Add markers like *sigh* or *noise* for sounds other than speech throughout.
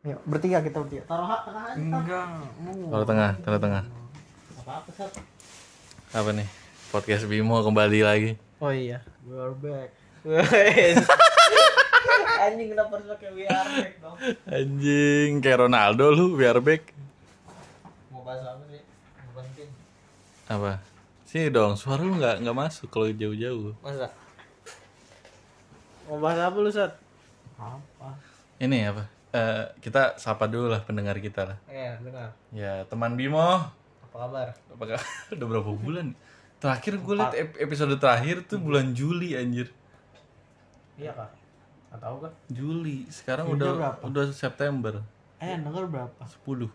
Yuk, bertiga kita bertiga. Taruh hak tengah aja. Enggak. Taruh tengah, taruh tengah. Apa apa sih? Apa nih? Podcast Bimo kembali lagi. Oh iya, we are back. *laughs* Anjing kenapa harus pakai we are back dong? Anjing, kayak Ronaldo lu, biar back. Mau bahas apa sih? Yang penting. Apa? Sini dong, suara lu nggak nggak masuk kalau jauh-jauh. Masa? Mau bahas apa lu, Sat? Apa? Ini apa? Eh, kita sapa dulu lah pendengar kita lah. Iya, dengar. Ya, teman Bimo. Apa kabar? Apakah *laughs* udah berapa bulan? Terakhir gue liat ep- episode terakhir tuh bulan Juli anjir. Iya, Kak. Enggak tahu kan? Juli. Sekarang View-nya udah berapa? udah September. Eh, denger berapa? 10.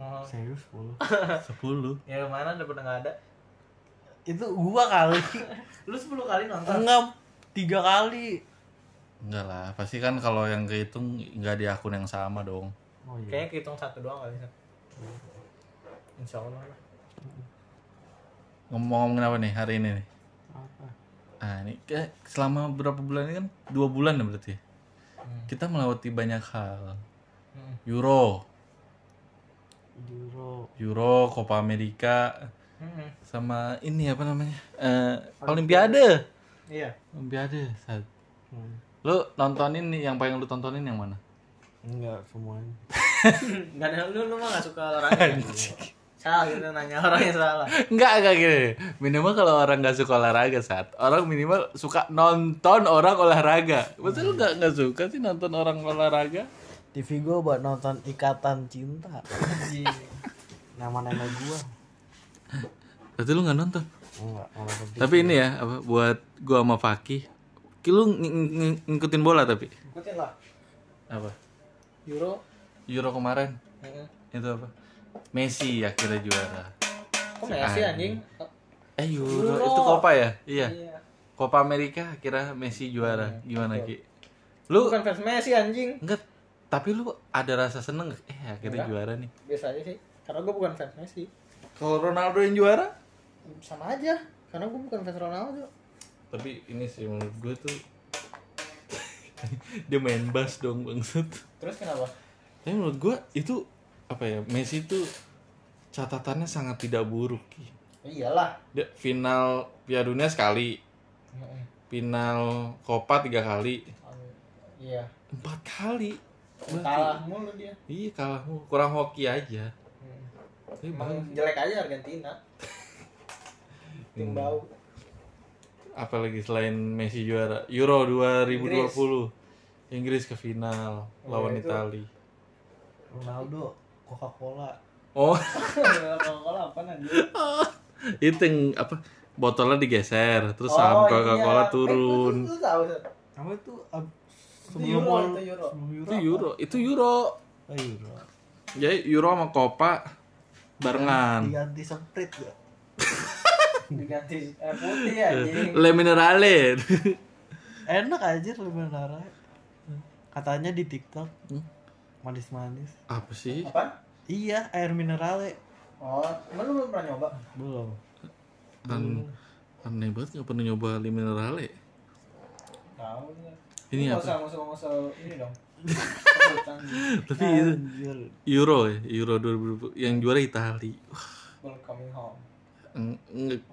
Oh. Serius 10. 10. *laughs* Ya mana udah pernah ada? Itu gua kali. *laughs* lu 10 kali nonton? Enggak, tiga kali. Enggak lah, pasti kan kalau yang kehitung nggak di akun yang sama dong. Oh iya. Kayaknya kehitung satu doang kali. Insya Allah lah. Ngomong-ngomongin apa nih hari ini nih? Apa? Ah, ini kayak selama berapa bulan ini kan? Dua bulan ya berarti. Hmm. Kita melewati banyak hal. Hmm. Euro, Euro. Euro, Copa America, Hmm. sama ini apa namanya? Eh, Olimpiade. Iya. Olimpiade. Saat. Hmm. Lu nontonin nih yang paling lu tontonin yang mana? Enggak semuanya. *laughs* Enggak ada lu lu mah enggak suka olahraga. salah gitu nanya orangnya salah. Enggak, enggak gini. Minimal kalau orang nggak suka olahraga saat orang minimal suka nonton orang olahraga. Masa lu nggak nggak suka sih nonton orang olahraga? TV gua buat nonton Ikatan Cinta. Nama nenek gua. Berarti lu nggak nonton? Enggak, enggak. Tapi ini ya apa buat gua sama Fakih. Ki lu ng- ng- ng- ngikutin bola tapi Ikutin lah. apa? Euro. Euro kemarin Heeh. itu apa? Messi akhirnya juara. Kok Messi anjing? Eh Euro, Euro. itu Copa ya? Iya. Iya. Copa Amerika akhirnya Messi juara. Gimana Ki? Lu Bukan fans Messi anjing. enggak tapi lu ada rasa seneng? Eh akhirnya Enggak. juara nih. Biasa aja sih. Karena gua bukan fans Messi. Kalau Ronaldo yang juara? Sama aja. Karena gua bukan fans Ronaldo. Tapi ini sih menurut gue tuh *laughs* dia main bass dong bangsat. Terus kenapa? Tapi menurut gue itu apa ya Messi tuh catatannya sangat tidak buruk. Iyalah. Dia final Piala Dunia sekali, final Copa tiga kali, Iya. empat kali. Berarti- Kalah mulu dia. Iya kalah mulu. kurang hoki aja. Hmm. Emang jelek aja Argentina. *laughs* Tim Hmm. bau. Apalagi selain Messi juara Euro 2020 Inggris, ke final lawan itu. Itali. Ronaldo, Coca-Cola. Oh, *laughs* Coca-Cola apa nanti? *laughs* itu yang apa? Botolnya digeser, terus Oh, saham iya. Coca-Cola Eh, turun. itu, itu itu ab- Itu sebelum Euro, itu Euro. Itu Euro, itu Euro. Oh, Euro. Jadi Euro sama Copa barengan. Diganti Sprite gak? Diganti air putih ya, jadi Le Minerale. Enak aja lebih menarik. Katanya di TikTok Hmm? manis-manis. apa sih? apa? Iya, air minerale. Oh, emang lu belum pernah nyoba? Belum. Kan aneh banget nggak pernah nyoba Le Minerale. Tahu ya. Ini apa? nggak usah ini dong. *laughs* Tapi itu. Euro ya, Euro 2020 yang juara Itali. Wah, Belum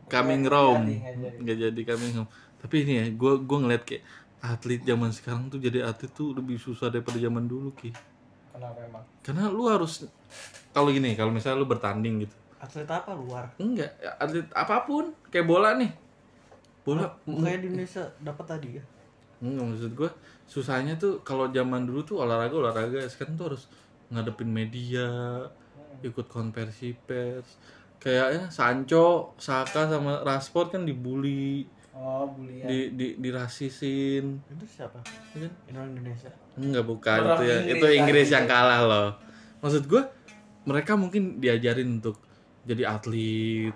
coming home. coming Nggak jadi, coming home. Tapi ini ya, gue gua ngeliat kayak atlet zaman sekarang tuh jadi atlet tuh lebih susah daripada zaman dulu ki. Kenapa emang? Karena lu harus kalau gini, kalau misalnya lu bertanding gitu, Atlet apa luar? enggak atlet apa pun kayak bola nih, bola Kayak di Indonesia dapat tadi ya. Enggak maksud gue susahnya tuh kalau zaman dulu tuh olahraga olahraga sekarang tuh harus ngadepin media ikut konversi pers kayaknya Sancho Saka sama Rashford kan dibully Oh, bulian. di, di dirasisin Itu siapa? ya kan? Orang Indonesia. enggak bukan Orang itu ya Inggris itu Inggris yang kalah loh maksud gue mereka mungkin diajarin untuk jadi atlet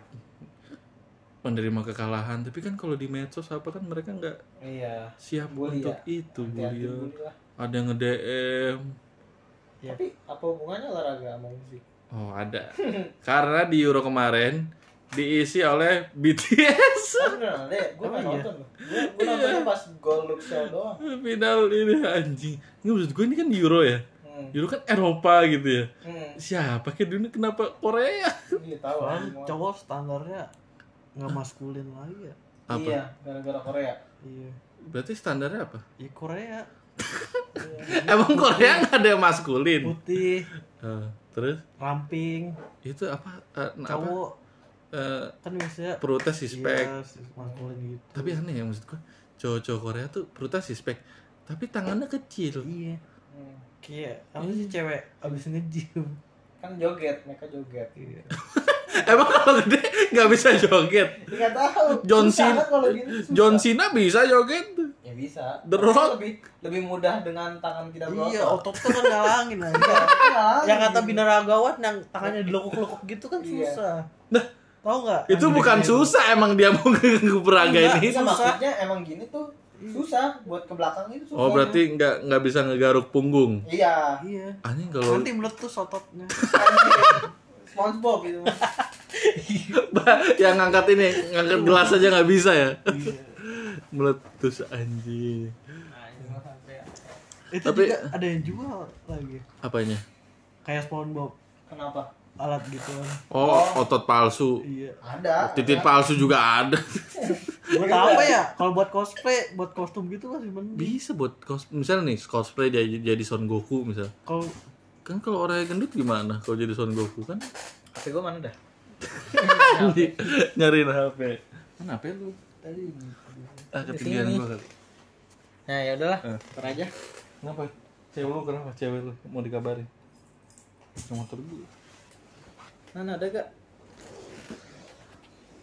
menerima kekalahan tapi kan kalau di medsos apa kan mereka nggak Iya. siap Bully untuk ya? itu bully ada yang nge-DM Ya. Tapi apa hubungannya olahraga sama musik? Oh ada *laughs* karena di Euro kemarin diisi oleh BTS *laughs* Oh. Gue nggak nonton loh. Gue gue nontonnya pas Look Show doang. *laughs* final ini anjing ini maksud gue ini kan Euro ya Hmm. Euro kan Eropa gitu ya Hmm. siapa ke dunia kenapa Korea Iya tahu. Soalnya cowok standarnya nggak maskulin lagi ya. apa Iya, gara-gara Korea. Iya. berarti standarnya apa Ya Korea emang Korea nggak ada yang maskulin putih, Eh, terus ramping, itu apa eh, apa cowok Eh, kan biasanya perutnya suspek iya, gitu. tapi aneh ya maksud gua cowok-cowok Korea tuh perutnya suspek tapi tangannya kecil Iya. Hmm. Kayak apa sih cewek abis nge-gym. Kan joget, mereka joget. Iya. *laughs* *laughs* emang kalau gede nggak bisa joget Enggak tahu. John Cena kalau gini. susah. John Cena bisa joget Ya bisa. The Rock. lebih lebih mudah dengan tangan kita berotot. Iya, ototnya kan ngalangin *laughs* aja. Iya, yang kata gitu. binaragawan yang tangannya dilekuk-lekuk gitu kan Iya. susah. Nah, Tahu nggak? itu bukan susah emang dia mau *laughs* ke peraga Enggak, ini Iya, susah. maksudnya emang gini tuh susah buat ke belakang itu susah. oh berarti nggak nggak bisa ngegaruk punggung Iya. Iya. aneh kalau Nanti meletus ototnya. SpongeBob itu. *laughs* yang ngangkat ini ngangkat gelas aja nggak bisa ya meletus anjing Itu Tapi- juga ada yang jual lagi. apanya Kayak SpongeBob Kenapa? alat gitu kan. oh otot palsu Iya. Ada. titik palsu juga ada Buat apa ya? Kalau buat cosplay, buat kostum gitu masih mending. bisa buat cos misalnya nih cosplay jadi jadi Son Goku misal Kalau kan kalau orang yang gendut gimana kalau jadi Son Goku kan HP gua mana dah? nyariin HP mana HP lu tadi ah ketinggian gua kali Nah, ya udahlah. Eh. Ntar aja. kenapa cewek lu kenapa cewek lu mau dikabarin Ke motor gue Mana ada gak?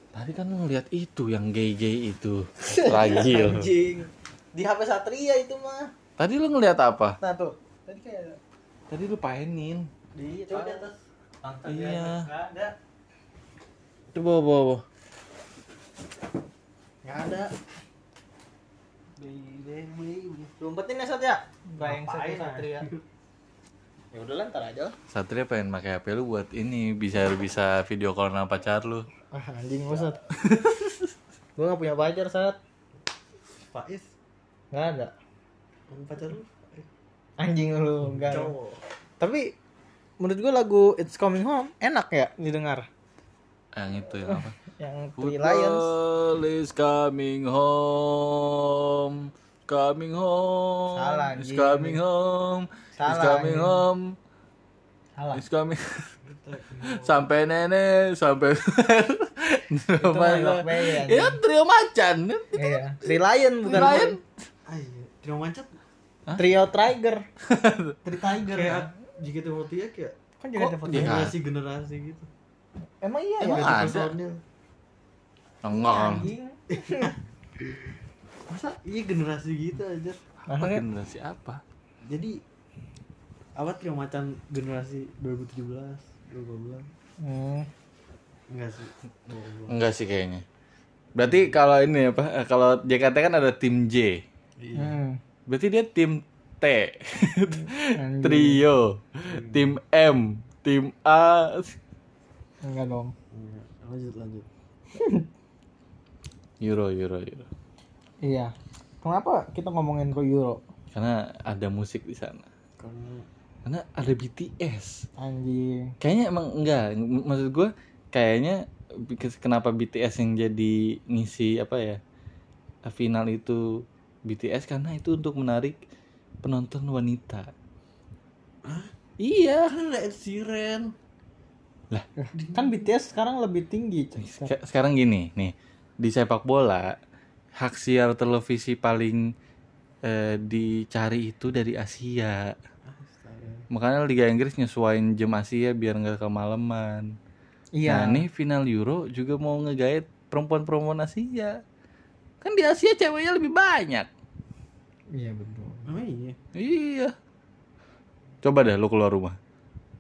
tadi kan lu ngeliat itu yang gay-gay itu *laughs* Anjing. Di HP Satria itu mah. tadi lu ngeliat apa Nah tuh. Tadi kayak. Tadi lu paenin Di coba di atas. Di Iya. atas. Nggak ada. itu bawa bawa bawa Nggak ada. umpetin ya Sat ya? Bayang Ngapain, Satria. *laughs* Ya udah lah ntar aja. Satria pengen pakai HP lu buat ini bisa bisa video call sama pacar lu Ah anjing lu Sat. *laughs* gua gak punya pacar Sat. Faiz Nggak ada. yang pacar lu Anjing lu enggak. ada. cowok Tapi menurut gua lagu It's Coming Home enak ya didengar. yang itu yang *laughs* apa Yang Three Lions. Is coming home coming home Salah, is anjing. coming home is Salah, coming anjing. home Salah. is coming *laughs* sampai nenek sampai *laughs* Rock Band. ya trio macan Iya. Three Lion bukan Lion. ah iya trio mancat Trio Tiger. *laughs* Tiger kayak jika tuh ya kayak Kan juga Kok ada dia- generasi generasi gitu? Emang iya Emang ya? ada? personil enggak. *laughs* Masa iya generasi gitu aja apa generasi apa? Jadi apa trio macan generasi 2017 2012 Hmm. enggak sih enggak sih kayaknya. Berarti kalau ini apa eh, kalau JKT kan ada tim J. Iya. Hmm. Berarti dia tim T trio tim M tim A Enggak dong. Iya. lanjut lanjut *laughs* Euro Euro Euro Iya. Kenapa kita ngomongin ke Euro? karena ada musik di sana karena karena ada BTS Anjing. kayaknya emang enggak maksud gue kayaknya because- kenapa BTS yang jadi ngisi apa ya final itu BTS karena itu untuk menarik penonton wanita. Iya. Kan Ed Sheeran. Kan BTS sekarang lebih tinggi. sekarang gini nih. Di sepak bola hak siar televisi paling eh, dicari itu dari Asia. Makanya Liga Inggris nyesuaiin jam Asia biar nggak kemalaman. Iya. Nah, nih final Euro juga mau ngegait perempuan-perempuan Asia. Kan di Asia ceweknya lebih banyak. Iya betul. oh iya Iya. Coba deh lu keluar rumah.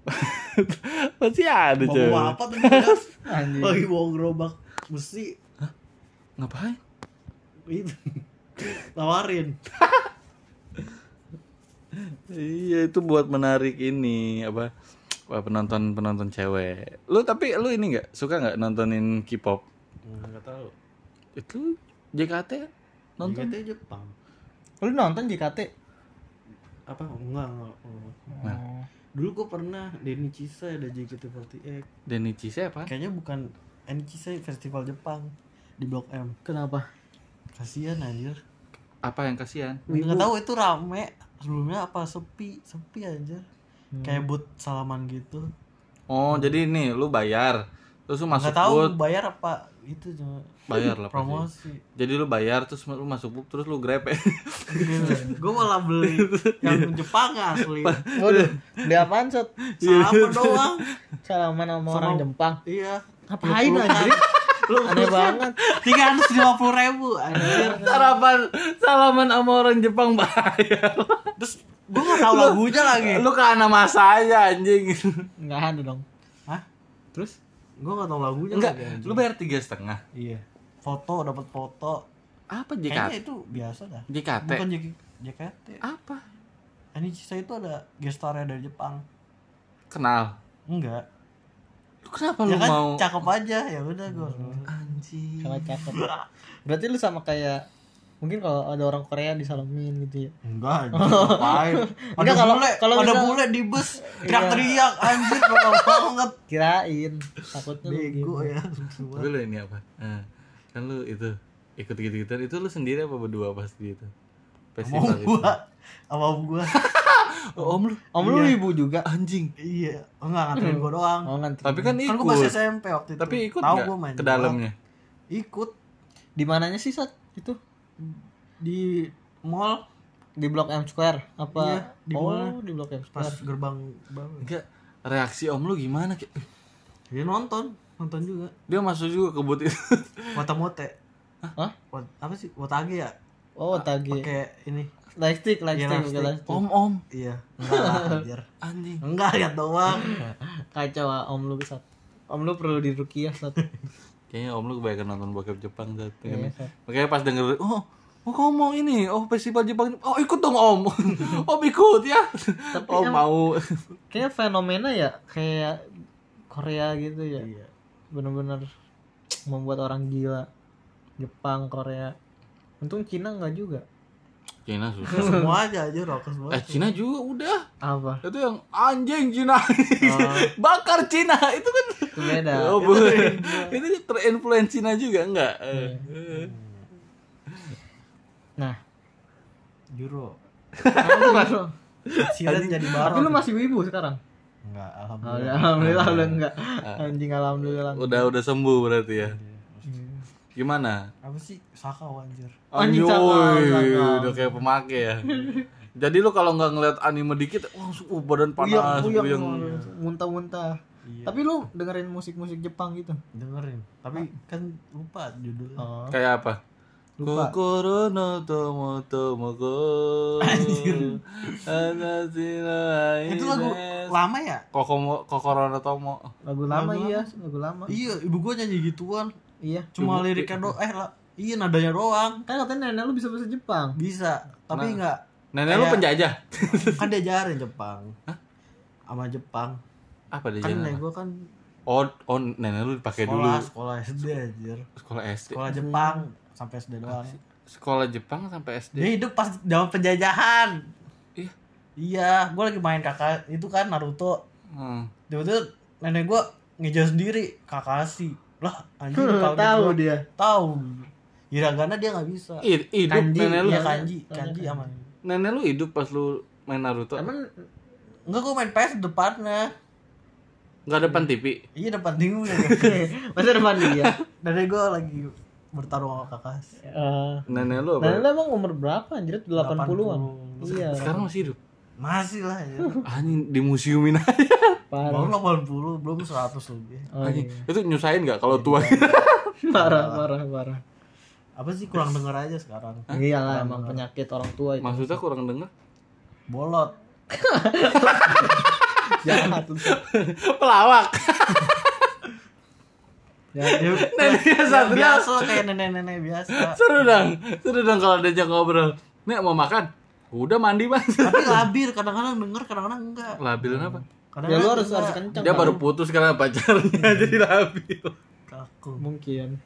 *laughs* Pasti ada cewek. bawa apa tuh *laughs* lagi bawa gerobak besi Ngapain? itu tawarin Iya, itu buat menarik ini apa? Wah, penonton-penonton cewek. Lu tapi lu ini nggak suka nggak nontonin K-pop? nggak tahu Itu JKT kan? nonton. JKT Jepang Lu nonton JKT? apa enggak enggak, enggak. Nah. dulu gue pernah Denny Cisa ada JKT48 Denny Cise apa? kayaknya bukan Denny Cisa festival Jepang di Blok M Kenapa? kasihan anjir Apa yang kasihan? nggak tahu itu rame sebelumnya apa sepi sepi anjir Hmm. kayak but salaman gitu Oh, jadi ini lu bayar. Terus lu masuk nggak tahu booth, bayar apa itu cuma bayar lah *laughs* pasti. promosi Jadi lu bayar terus lu masuk booth terus lu grab ya. *laughs* gue malah beli *laughs* yang Jepang asli Waduh, beli apaan Sot? salaman doang Salaman sama orang Jepang iya Ngapain anjir? Aneh banget tiga ratus lima puluh ribu anjir Sarapan salaman sama orang Jepang bayar. terus gue nggak tahu lagunya lagi lu ke anak masa aja anjing. Nggak ada dong Hah? Terus? Gue nggak tahu lagunya Enggak, lagi, lu bayar tiga setengah. iya foto dapat foto Apa kayaknya JKT? itu biasa dah JKT. bukan JK, JKT Apa? ini Cisa itu ada gestarnya dari Jepang Kenal. enggak Lu kenapa ya lu kan mau cakep aja ya udah gue anjing? Sangat cakep Berarti lu sama kayak Mungkin kalau ada orang Korea disalamin gitu ya enggak *laughs* ngapain ada Enggak, kalau- bule kalau ada misal- bule di bus teriak-teriak anjir bakal banget *laughs* Kirain Takutnya lu bego gitu. ya Tapi lu ini apa? Nah, kan lu itu ikut gitu-gituan itu lu sendiri apa berdua pas gitu? mau Festival itu. gua sama gua *laughs* Oh, om lu Om lu ibu juga anjing. iya enggak nganterin gua doang Oh ngantri Tapi kan kan ikut. gua masih SMP waktu itu Tapi ikut gua main ke dalamnya? ikut Di mananya sih Sat? Itu di mall di Blok M Square apa? Iya, di oh, mana? di Blok M pas Square. gerbang banget Enggak. Reaksi om lu gimana? Ki? dia nonton nonton juga Dia masuk juga ke booth itu. *laughs* Wata mote Hah? Wat- apa sih Watage ya Oh, tagi. pakai ini Lightstick, lightstick, Iya, lightstick. lightstick. om, om. iya enggak lah *laughs* anjir Anjing. enggak lihat doang Kacau Om lu Sat. Om lu perlu dirukiah Sat. *laughs* Kayaknya om lu kebanyakan nonton bokep Jepang Iya, Sat. Makanya pas denger, oh, oh ngomong ini, oh festival Jepang, oh ikut dong om, *laughs* om ikut ya, om yang- mau. Kayaknya fenomena ya kayak Korea gitu ya. iya Bener-bener membuat orang gila. Jepang, Korea. Untung Cina enggak juga. Cina susah. *laughs* semua aja aja rockers Eh banget Cina juga udah. Apa? Itu yang anjing Cina, *laughs* bakar Cina itu kan. *laughs* Itu beda. Oh, bu- itu terinfluence Cina juga enggak? Eh. Nah, Euro Alhamdulillah. silat jadi Tapi lu baru masih wibu sekarang? enggak Oh, alhamdulillah ya, alhamdulillah udah enggak. Anjing alhamdulillah. Udah udah sembuh berarti ya. Gimana? apa sih sakau anjir cakep. udah kayak pemakai ya. *laughs* Jadi lu kalau nggak ngeliat anime dikit, langsung uh, badan panas, Puyeng, puyeng. puyeng, muntah-muntah. Iya. Tapi lu dengerin musik-musik Jepang gitu? dengerin tapi kan lupa judulnya Oh. Kayak apa? Lupa. Kokoro no tomo tomo ko. Anjir. Itu lagu lama ya Kokomo Kokoro no tomo. Lagu lama Lagu iya, lagu lama. iya ibu gua nyanyi gituan Iya. cuma liriknya doang eh lah iya nadanya doang Kan katanya nenek lu bisa bahasa Jepang. bisa tapi enggak Nenek lu Kayak- penjajah. *laughs* kan diajarin Jepang sama Jepang Apa dia? kan nenek gua kan Oh, oh nenek lu dipakai dulu sekolah SD anjir sekolah SD. sekolah Jepang sampai SD doang Sekolah Jepang sampai SD. dia hidup pas zaman penjajahan Iya. iya gua lagi main kakak itu kan Naruto Hmm. tiba-tiba nenek gua ngejar sendiri Kakashi lah anjing kalau Tahu gua- dia. tahu hiragana dia nggak bisa Id- hidup Kanji, nenek lu. Iya, kanji kanji aman Nenek lu hidup pas lu main Naruto. Emang enggak gua main PS depannya Enggak depan TV. iya depan tinggu *laughs* ya masa depan dia? *laughs* nenek gua lagi bertarung sama Kakashi Eh, Nenek lu apa? nenek lu emang umur berapa anjir? 80-an. 80. Iya. Sekarang masih hidup. Masih lah ya Anjing di museumin aja. Parah. baru 80 belum 100 lebih Oh, Anjing. iya. Itu nyusahin nggak kalau tua? *laughs* Parah, parah, parah. apa sih kurang denger aja sekarang Iyalah emang penyakit orang tua itu. Maksudnya kurang denger? bolot *laughs* Jahat. Pelawak. Ya, ya, Satria. *laughs* biasa lah, kayak nenek-nenek biasa Seru dong. Seru dong kalau diajak ngobrol. Nek mau makan? Udah mandi mas. tapi *laughs* labil kadang-kadang denger kadang-kadang enggak Labil apa? kadang ya lu harus harus kenceng. Dia kan? baru putus karena pacarnya jadi labil. kaku mungkin.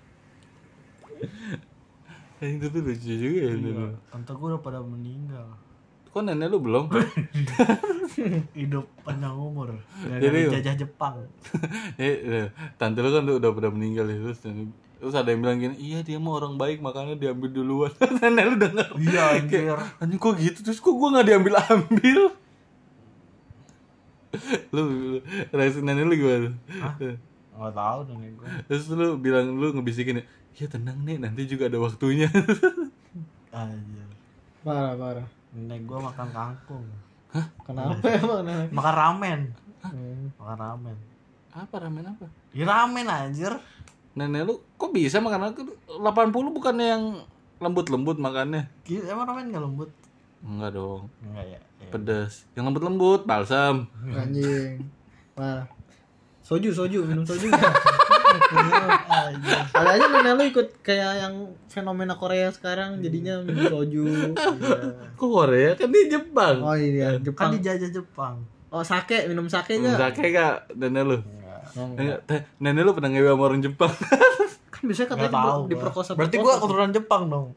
Anjing tapi lucu juga ya. Iya, tante gue udah pada meninggal Kok nenek lu belum? *laughs* hidup panjang umur Jadi- dari jajah Jepang *laughs* eh, eh, tante lu kan tuh udah pada meninggal ya terus terus ada yang bilang gini iya dia mau orang baik makanya diambil duluan. *laughs* Nenek lu denger? Iya anjir. Anjing kok gitu? Terus kok gua nggak diambil ambil? *laughs* Lu, lu reaksi nenek lu gimana? Nggak tahu nenek gue terus lu bilang lu ngebisikin ya ya tenang nih nanti juga ada waktunya. *laughs* Anjir. Parah, parah. nenek gue makan kangkung. Kenapa emang nenek? makan ramen. Hmm. makan ramen. Apa ramen apa? Ya ramen anjir nenek lu kok bisa makan aku 80 bukannya yang lembut-lembut makannya Gila, emang ramen nggak lembut enggak dong enggak ya, ya. pedas yang lembut-lembut balsam Anjing. *laughs* Parah. Soju, soju, minum soju. Anjir. Kali aja nenek lu ikut kayak yang fenomena Korea sekarang jadinya minum soju. *laughs* kok Korea kan di Jepang Oh iya, kan Jepang. dijajah Jepang Oh sake, minum sake Minum enggak? sake gak nenek lu enggak Enggak, teh, nenek lu pernah ngewe sama orang Jepang? *laughs* Kan biasanya katanya Nggak tahu di gua. diperkosa. berarti gua keturunan Jepang dong. *laughs*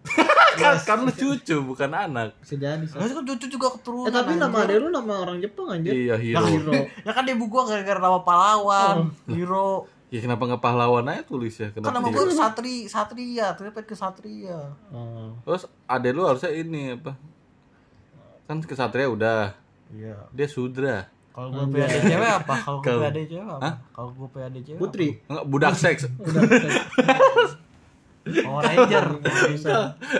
Kan, kan lu cucu bukan anak. Bisa jadi. Harusnya kan cucu juga keturunan Eh tapi nama adek lu nama orang Jepang anjir. iya hero. Hiro. *laughs* ya kan ibu gua gara-gara nama pahlawan. Hero. Ya kenapa nggak pahlawan aja tulis ya? Kan kenapa nama hero? gua satri satria. Ternyata ke satria. Oh. terus adek lu harusnya ini apa? Kan kesatria udah. Iya. Dia sudra kalau gua PAD cewek apa? Kalau gua Kalau- PAD cewek apa? Kalau gua PAD cewek Putri. Enggak, budak seks? *laughs* Power Ranger.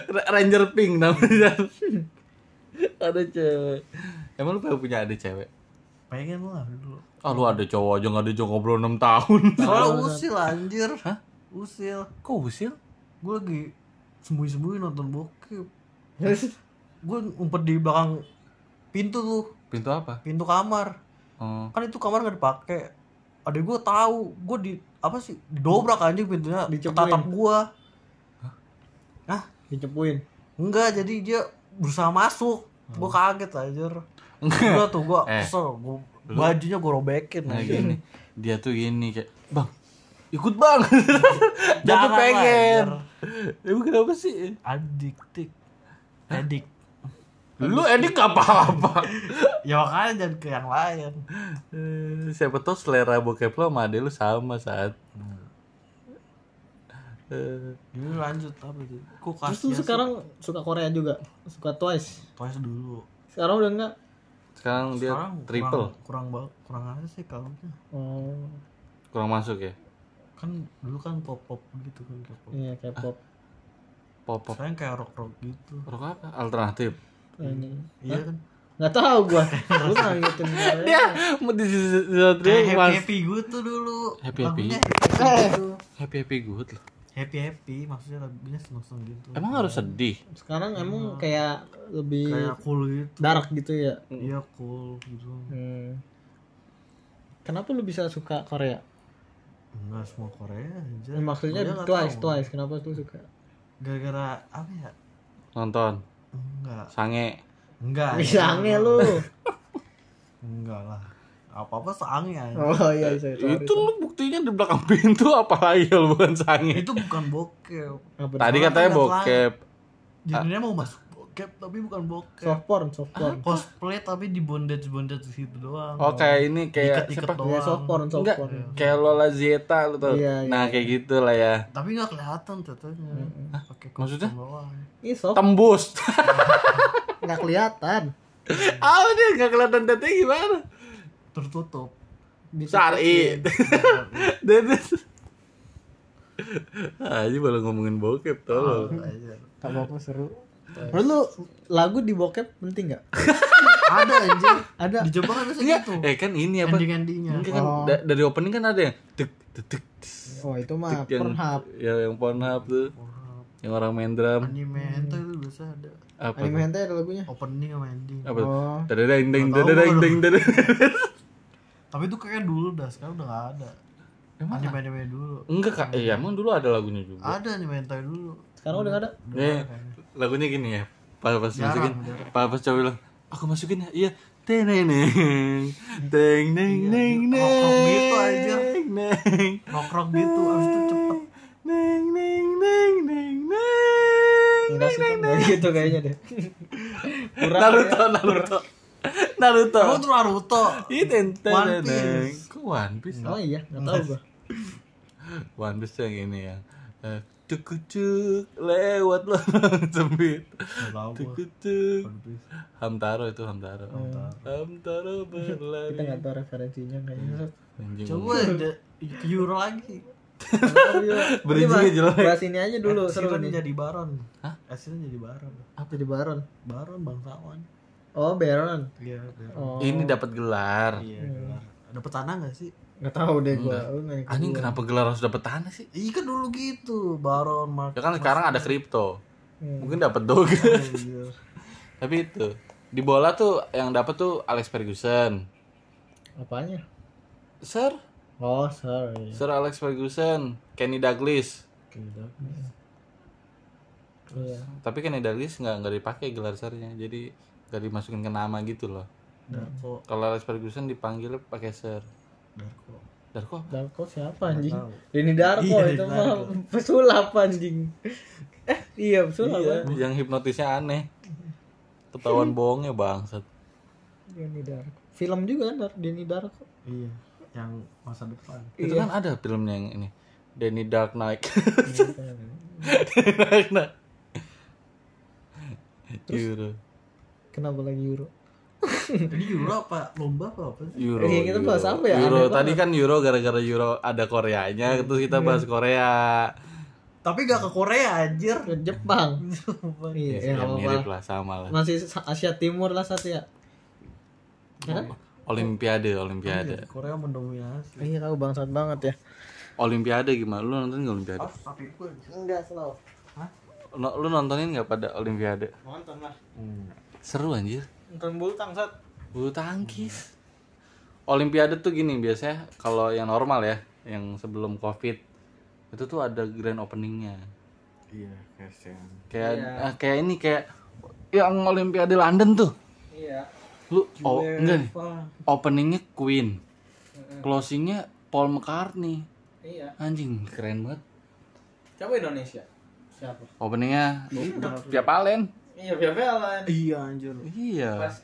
Ra- Ranger Pink namanya. Ada cewek. Emang lu pengen punya adik cewek? Pengen lah dulu. Ah lu ada cowok aja nggak *laughs* ada cowok ngobrol 6 tahun. Soalnya usil anjir. Hah? usil. Kok usil? Gua lagi sembunyi-sembunyi nonton bokep. Gua ngumpet di belakang pintu tuh. Pintu apa? Pintu kamar oh. kan itu kamar nggak dipakai. Adek gue tahu. Gue di apa sih didobrak anjing pintunya. Tatap gua. Ah Dicepuin. enggak jadi dia berusaha masuk. Gua kaget anjir. Gua tuh gua Eh. kesel. Gua bajunya gua robekin nah anjir. gini. Dia tuh gini kayak bang ikut bang. *laughs* Dia tuh Jangan lah, pengen. Emang kenapa sih? Adiktik. Edik lu edik apa-apa. *laughs* Ya makanya jangan ke yang lain. Eh, siapa tau selera bokep lo sama adek lu sama saat. Eh, ini lanjut apa tuh kok Terus lu kasih sekarang suka Korea juga? Suka Twice? twice dulu. Sekarang udah enggak? sekarang dia sekarang triple. kurang kurang kurang aja sih kalau Oh. kurang masuk ya? Kan dulu kan pop pop gitu kan kayak pop Iya, K-pop. pop. Pop sekarang kayak rock rock gitu. Rock apa? Alternatif. Iya kan Enggak tahu gua. *laughs* Lu enggak ngikutin Korea. dia mau di satria happy happy good tuh dulu Happy Happy? happy happy happy good loh happy happy maksudnya lagunya seneng seneng gitu emang harus sedih Sekarang emang kayak lebih kayak cool gitu dark gitu ya. iya cool gitu Hmm. Kenapa lu bisa suka Korea? enggak semua Korea aja Ya, maksudnya nggak Twice. Twice. Kenapa lu suka? gara-gara apa ya nonton enggak. Sange. Enggak. Aneh lu. *laughs* enggak lah. Apa apa sange aja. Oh iya, sorry, sorry. itu lu buktinya di belakang pintu apa lagi lu bukan sange? Itu bukan bokep. Tadi katanya bokep. jadinya mau masuk bokep tapi bukan bokep. Soft porn, soft porn. cosplay tapi di bondage bondage situ doang. Oh kayak ini kayak siapa? doang. Iya, soft porn, soft enggak porn. kayak Lola Zeta lu tau? Iya, iya. nah kayak gitu lah ya. Tapi nggak kelihatan tetenya. Pakai kostum Maksudnya? Ini soft. Tembus. *laughs* Enggak kelihatan. ah dia? Nggak kelihatan tetenya gimana? Tertutup. Sari. aja *laughs* malah ngomongin bokep tolong. Tak apa seru. Menurut lu lagu di bokep penting nggak? *laughs* ada anjir Ada. di Jepang ada segitu. Eh kan ini apa? Ending endingnya Enggak kan da- dari opening kan ada yang tek tek Oh itu mah yang Pornhub. ya yang Pornhub tuh. Yang orang main drum. Anime hentai itu biasa ada. Apa Anime hentai ada lagunya. opening sama ending. Apa tuh? Oh. tahu dadadeng gua. deng dadadeng *laughs* tapi itu kayak dulu dah sekarang udah gak ada. Emang anime anime dulu. Enggak kak. Eh emang dulu ada lagunya juga? Ada anime hentai dulu. Sekarang udah nggak ada. nih lagunya gini ya pas pas masukin pas pas coba bilang aku masukin ya iya teng neng neng Iya, rock-rock gitu aja. neng neng rock gitu abis itu cepet neng neng neng neng neng Enggak sih, enggak gitu kayaknya deh. Naruto, ya. Naruto. Naruto. Emang tuh Naruto. Itu One Piece. Kok One Piece? Oh iya, nggak tahu gua. One Piece yang ini yang eh, cuk cuk lewat lo *laughs* sempit. Nggak tahu Cuk gua. cuk. One Piece. Hamtaro itu Hamtaro. Hamtaro berlari. Kita nggak tahu referensinya kayaknya. Anjing. Coba ke Euro lagi. Bridging-nya jelek. Bahas ini aja dulu seru nih. jadi baron. Hah? Epsilon jadi baron. Apa di Baron? Baron bangsawan. Oh, Baron. Iya, Baron. Oh. Ini dapat gelar. Iya, gelar. Dapat tanah gak sih? Nggak tahu deh ikut Anjing kenapa gelar harus dapat tanah sih? Iya kan dulu gitu, Baron, Mark. Ya kan sekarang ada kripto. Hmm. Mungkin dapat doge. Iya. *laughs* Tapi itu di bola tuh yang dapat tuh Alex Ferguson. Apanya? Sir, Oh, sorry. Sir Alex Ferguson, Kenny Douglas. Gitu. Iya. Tapi Kenny Douglas nggak nggak dipakai gelar sirnya, jadi nggak dimasukin ke nama gitu loh. Darko, Kalau Alex Ferguson dipanggil pakai Sir. Darko. Darko Darko siapa anjing? Denny Darko Iya, itu Denny mah pesulap anjing. Eh, iya pesulap. Iya, kan? yang hipnotisnya aneh. Ketahuan bohongnya bangsat. Denny Darko. Film juga kan Denny Darko. Iya, yang masa depan. Itu Iya. kan ada filmnya yang ini. Danny Dark Knight. Dark Knight. *laughs* Euro. Kenapa lagi Euro? *laughs* Ini Euro apa? Lomba apa apa sih? Euro. Iya, kita Euro. bahas apa ya? Euro. Aneh Tadi kan Euro gara-gara Euro ada Koreanya, terus kita bahas Korea. Tapi gak ke Korea anjir. Ke Jepang. *laughs* iya, Ya, ya, nggak mirip lah sama lah. Masih Asia Timur lah satu ya. Ya kan? Olimpiade, Olimpiade. Korea mendominasi. Iya, kau bangsat banget ya. Olimpiade gimana? Lu nonton nggak Olimpiade? Tapi gue Enggak, slow. No- lu nontonin nggak pada Olimpiade? Nonton lah. Seru anjir. Nonton bulu tangsat. Bulu tangkis. Olimpiade tuh gini biasanya kalau yang normal ya, yang sebelum Covid itu tuh ada grand openingnya. Iya, kasihan. Kayak Iya. ah, kayak ini kayak yang Olimpiade London tuh. Iya. Lu oh enggak nih. Openingnya Queen. Closingnya Paul McCartney. Iya. Anjing keren banget. Coba Indonesia. Siapa? Openingnya Via Palen. Iya, Via Valen. Iya anjir. Iya. Pas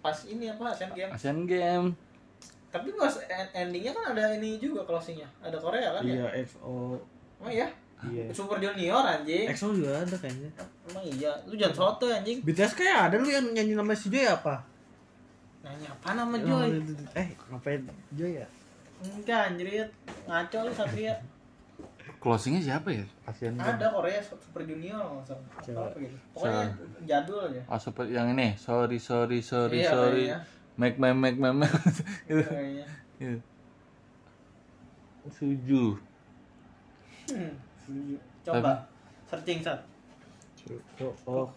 pas ini apa Asian Games. Asian Game. Tapi pas en- endingnya kan ada ini juga closingnya. Ada Korea kan ya? Iya, XO. Oh iya. Iya. Super Junior anjing. XO juga ada kayaknya. Emang iya. Lu jangan soto anjing. BTS kayak ada lu yang nyanyi nama si Joy apa? Nanya apa nama Joy? Eh, ngapain Joy ya? Enggak anjir. Ngaco lu Satria. Closingnya siapa ya? Asian. Ada Korea Super Junior nggak salah. Apa gitu. Pokoknya jadul aja. Oh, seperti yang ini. Sorry, sorry, sorry, Iya, sorry. kayaknya. Make, make, make, make, make. Itu. Kayaknya. Iya. Suju. Hmm. Coba searching sat. Oh,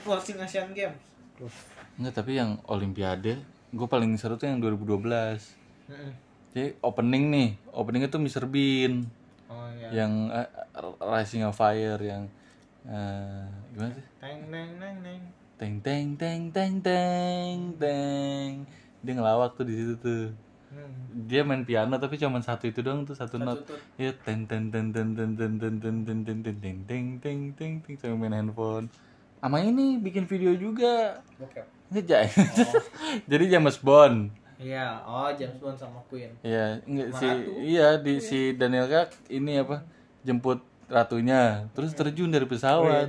Closing Asian Games. Enggak, tapi yang Olimpiade, gue paling seru tuh yang 2012. Heeh. Jadi opening nih, openingnya tuh Mr. Bean. Oh iya. Yang eh, Rising of Fire, yang eh, gimana sih? Teng neng neng neng. Teng teng teng teng teng teng. Dia ngelawak tuh di situ tuh. Hmm. Dia main piano tapi cuma satu itu doang tuh satu, not. tut. Iya ten ten ten ten ten ten ten ten ten ten ten ten teng teng teng teng sambil main handphone. Sama ini bikin video juga. Bokep. Ngejay. Jadi James Bond. Iya, oh James Bond sama Queen. Iya, enggak si iya di si Daniel Kak ini apa? Jemput ratunya, terus terjun dari pesawat.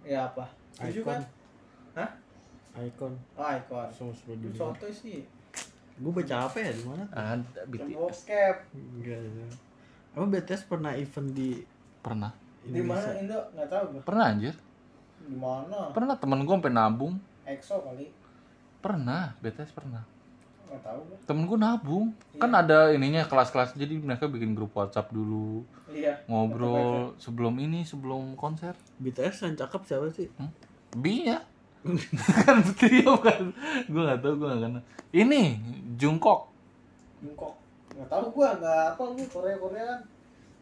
Ya apa? Setuju Icon. kan? Hah? Icon. Oh, Lu Soto sih. Gue baca apa ya di mana? Ada Yang BTS. bokep. Enggak ada. Emang BTS pernah event di Pernah. Di mana Indo? Enggak tahu gua. Pernah anjir. Di mana? Pernah temen gue sampai nabung. EXO kali. Pernah, BTS pernah. Enggak tahu. Temen gue nabung. Kan ada ininya kelas-kelas jadi mereka bikin grup WhatsApp dulu. Iya. Ngobrol sebelum ini, sebelum konser. BTS yang cakep siapa sih? Hmm? Bi ya? *laughs* kan trio kan. Gue gak tahu, gue gak kenal. Ini, Jungkook. Jungkook. Enggak tahu gua, enggak apa gua Korea Korea kan.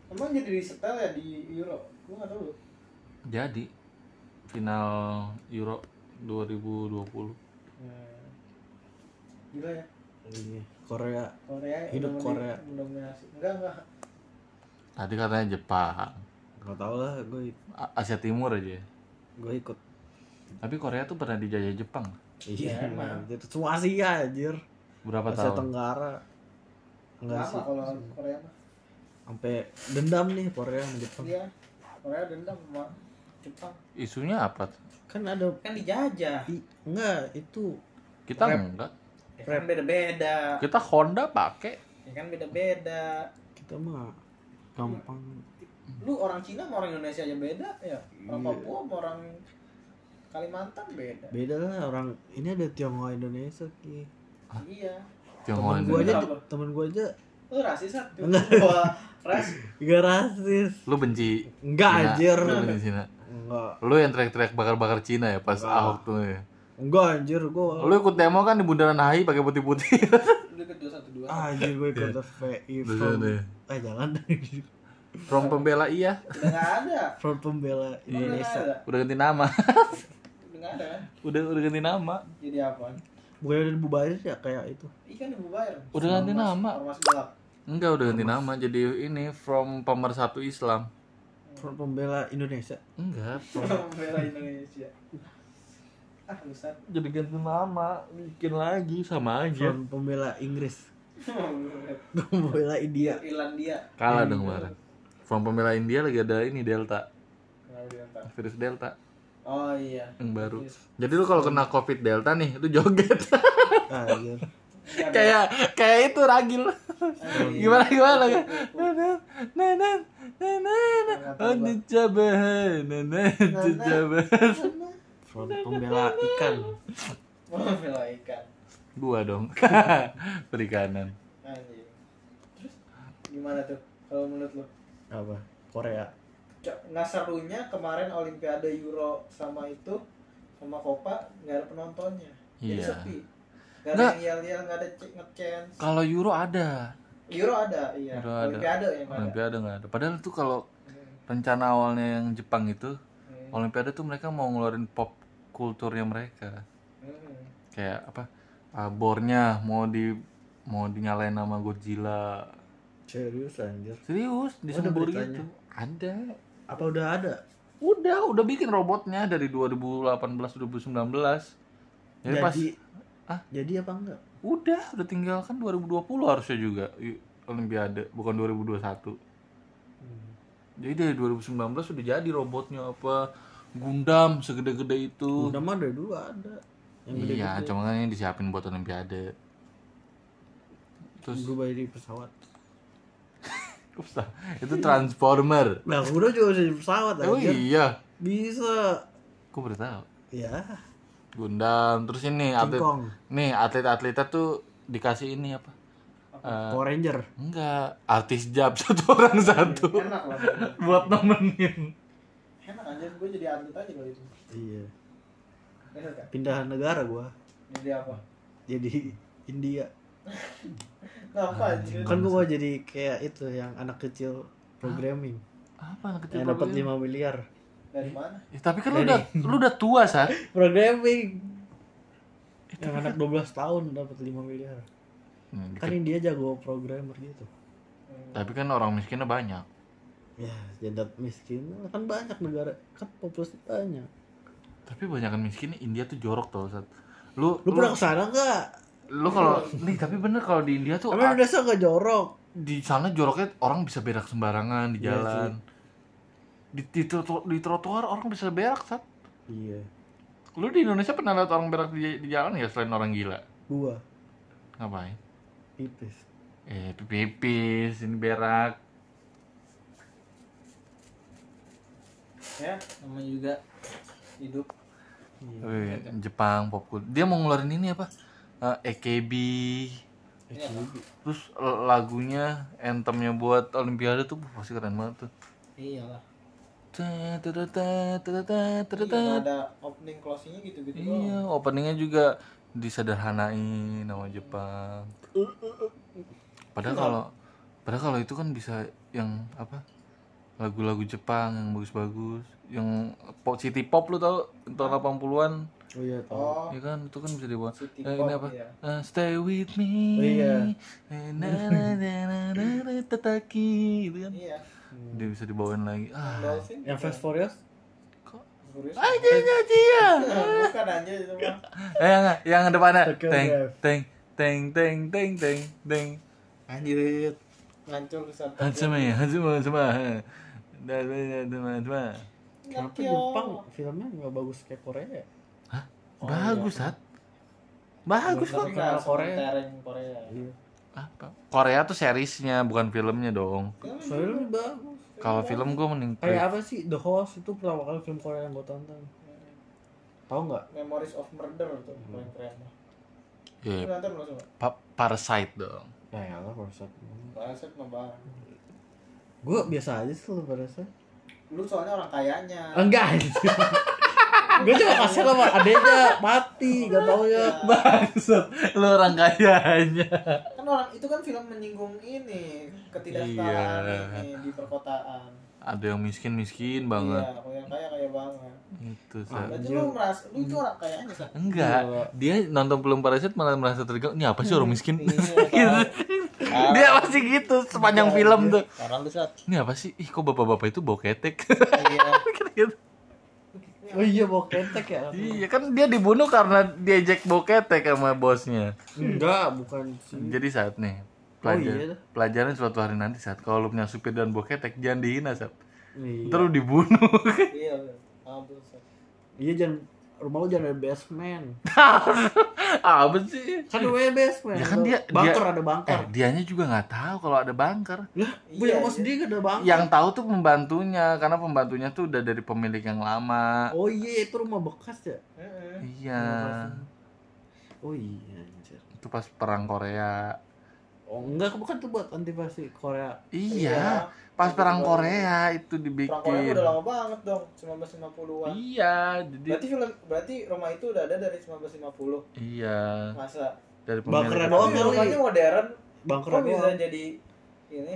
Emang jadi di setel ya di Euro? Gua enggak tahu. Jadi, final Euro 2020. Gila ya. Iya. Korea. Korea Hidup Korea. mendominasi. Enggak, enggak. Tadi katanya Jepang. Gak tau lah, gue Asia Timur aja. gue ikut Tapi Korea tuh pernah dijajah Jepang. Iya, emang. anjir. Semua Asia anjir. Berapa Asia tahun? Tenggara. Enggak Lama sih. kalau Korea mah. Sampai dendam nih Korea sama Jepang. Iya. Korea dendam sama Jepang. Isunya apa? Kan ada Kan dijajah. i, enggak itu Kita enggak. Ya kan beda-beda. Kita Honda pakai. Ya kan beda-beda. kita mah gampang. Lu orang Cina sama orang Indonesia aja beda ya. Orang Iya. Papua sama orang Kalimantan beda. Beda lah orang ini ada Tionghoa Indonesia ki. Iya. Tionghoa Temen gua aja temen gua aja Lu rasis. *laughs* Enggak. Gua ras. enggak rasis. Lu benci Enggak anjir. Lu benci Cina. Enggak. Lu yang teriak-teriak bakar-bakar Cina ya pas Enggak. Ahok tuh ya. Enggak anjir gua. Lu ikut demo kan di Bundaran HI pakai putih-putih. *laughs* Lu ke 212. Ah, anjir gue ikut FPI Terus from ada. Eh jangan *laughs* From pembela iya. Udah enggak ada. Front Pembela Indonesia. Udah ganti nama. *laughs* Udah enggak ada kan? udah udah ganti nama. Jadi apa? Bukannya udah dibubarin ya kayak itu. Ikan dibubarin. Udah ganti nama. Ormas gelap. Enggak udah ganti nama jadi ini from pemersatu Islam. Front Pembela Indonesia. Enggak. Membela Indonesia. Ah, Ustaz. Jadi ganti nama, bikin lagi sama aja. Front Pembela Inggris. *laughs* Pembela India. Irlandia. Kalah dong kemarin. From pembela India lagi ada ini Delta, entar? virus Delta Oh iya. yang baru. Jadi lu kalau kena Covid Delta nih, lu joget. Ah, anjir. Iya, kayak kayak itu ragil. gimana gimana kan? Nanan nanan oh dicabahan nanan dicabahan. Front Pembela Ikan. Membela ikan. Gua dong. *laughs* Perikanan. Anjing. Terus gimana tuh kalau menurut lu? Apa? Korea. Cok, Nah serunya kemarin Olimpiade Euro sama itu sama Copa nggak ada penontonnya. Jadi Iya. sepi. Gak ada Nggak. yang yel-yel, nggak ada cek nge-chance. Kalau Euro ada. Euro ada, iya. Euro ada. Olimpiade yang ada. Olimpiade nggak ada. Padahal tuh kalau Hmm. rencana awalnya yang Jepang itu Hmm. Olimpiade tuh mereka mau ngeluarin pop kulturnya mereka. Hmm. Kayak apa? uh, bornya mau di mau dinyalain nama Godzilla. Serius anjir. Serius Ada disembur gitu. Ada. Apa udah ada? Udah, udah bikin robotnya dari 2018 2019. Jadi, pas Jadi Hah? Jadi apa enggak? udah udah tinggal kan 2020 harusnya juga Olimpiade, bukan 2021. Jadi dari 2019 udah jadi robotnya apa Gundam segede-gede itu. Mah dari dulu ada. Yang iya, gede-gede. cuma kan ini disiapin buat Olimpiade. Terus Berubah jadi pesawat. *laughs* Usah, itu Transformer. Nah, udah juga bisa jadi pesawat Oh anjir. iya, Bisa. aku baru tahu. Ya, Gundam, terus ini atlet, Kong. nih atlet-atletnya tuh dikasih ini apa? Eh, Power Ranger. enggak, artis jab *laughs* satu orang satu Enak lah. buat nemenin. Enak aja gue jadi atlet aja kali itu. Iya. Kan? Pindahan negara gua. Jadi apa? Jadi India. Kenapa anjir? Kan gua mau jadi kayak itu yang anak kecil programming. Apa anak kecil Yang dapat problem? 5 miliar. Dari mana? Ya, tapi kan lu udah lu udah tua, Sa. *laughs* Programming. Yang anak 12 tahun dapat 5 miliar. Hmm, Kan India jago programmer gitu. Tapi kan orang miskinnya banyak. Ya, janda miskin kan banyak negara kan populasi banyak. Tapi banyakan miskinnya India tuh jorok tau, Sat. Lu Lu pernah ke sana nggak? lu kalau nih tapi bener kalau di India tuh Emang Indonesia nggak jorok? di sana joroknya orang bisa berak sembarangan di Iya jalan. di, di, di trotoar orang bisa berak, Sat. Iya. Lu di Indonesia pernah lihat orang berak di, di jalan ya selain orang gila? Gua Ngapain? pipis. Eh, pipis, ini berak. Ya, namanya juga hidup. Wih, Jepang pop culture. Dia mau ngeluarin ini apa? Eh, AKB. Iya. Terus l- lagunya, anthemnya buat Olimpiade tuh pasti keren banget tuh. Iyalah. Ta- ta- ta- ta- ta- ta- ta- ta- Iya, ta. nggak ada opening closingnya gitu-gitu doang. Iya, openingnya juga disederhanain nama Jepang. Padahal kalau padahal kalau itu kan bisa yang apa? Lagu-lagu Jepang yang bagus-bagus, yang pop city pop lu tau tahun 80-an. Oh iya tahu. Oh, Ya kan itu kan bisa dibuat. City Eh, pop, ini apa? iya. Eh, stay with me. Oh, iya. Na, na, na, na, na, na, tataki gitu kan. iya. Dia bisa dibawain lagi. Ah. Yang Fast Furious? kok Furious. *laughs* Aja. Bukan anjir itu mah. Eh yang yang depannya teng teng teng teng teng teng teng. Anjir. Ngancur kesat. Hansama ya, Hansama sama. Dan teman-teman. Kenapa Jepang filmnya nggak bagus kayak Korea? Hah? Bagus, Sat. Bagus kok. Korea. Korea. Iya. Apa? Korea tuh seriesnya, bukan filmnya dong. Filmnya bagus. Kalau film gue mending Kayak apa sih The Host itu pertama kali film Korea yang gue tonton. Tahu nggak? Memories of Murder tuh paling keren. Iya, semua? Pa- Parasite dong. Ya ya lah Parasite. Parasit mah. Gue biasa aja sih lo Parasite. Lu soalnya orang kayanya. Enggak gitu. *laughs* gue cuma kasih sama adeknya mati gak tau ya Bangsat, lu orang kayanya. Kan orang itu kan film menyinggung ini ketidaksetaraan Iya. ini di perkotaan. Ada yang miskin-miskin banget. Iya, kalau yang kaya kaya banget. Itu, Sat. Berarti lu merasa lu itu orang kayanya Sa. Enggak, dia nonton film Parasite malah merasa terganggu. Ini apa sih orang miskin? Iya, *laughs* dia pasti gitu sepanjang film tuh. Karena lu saat Ini apa sih? Ih, kok bapak-bapak itu bau ketek? iya. *laughs* Gitu. oh iya bawa ketek ya iya, kan dia dibunuh karena diejek bau ketek sama bosnya. enggak bukan sih Jadi saat nih, Oh, pelajar, iya. pelajaran suatu hari nanti saat kalau lu punya supir dan bau ketek jangan dihina saat. iya lu dibunuh. *laughs* Iya, iya jangan rumah lu jangan ada basement *laughs* apa sih? kan rumahnya basement Ya kan dia bunker dia, ada bunker Eh, dianya juga nggak tahu kalau ada bunker. lah punya rumah iya. sendiri ada bunker Yang tahu tuh pembantunya karena pembantunya tuh udah dari pemilik yang lama. oh iya itu rumah bekas ya Heeh. Iya. oh iya anjir Itu pas perang Korea. Oh enggak bukan tuh buat antivasi Korea Iya, pas perang Korea itu Perang Korea dibikin. udah lama banget dong, 1950-an. Iya, jadi Berarti film berarti Roma itu udah ada dari 1950. iya Masa? dari pemilik. doang kali. rumahnya modern. bunker Kok bisa doang jadi ini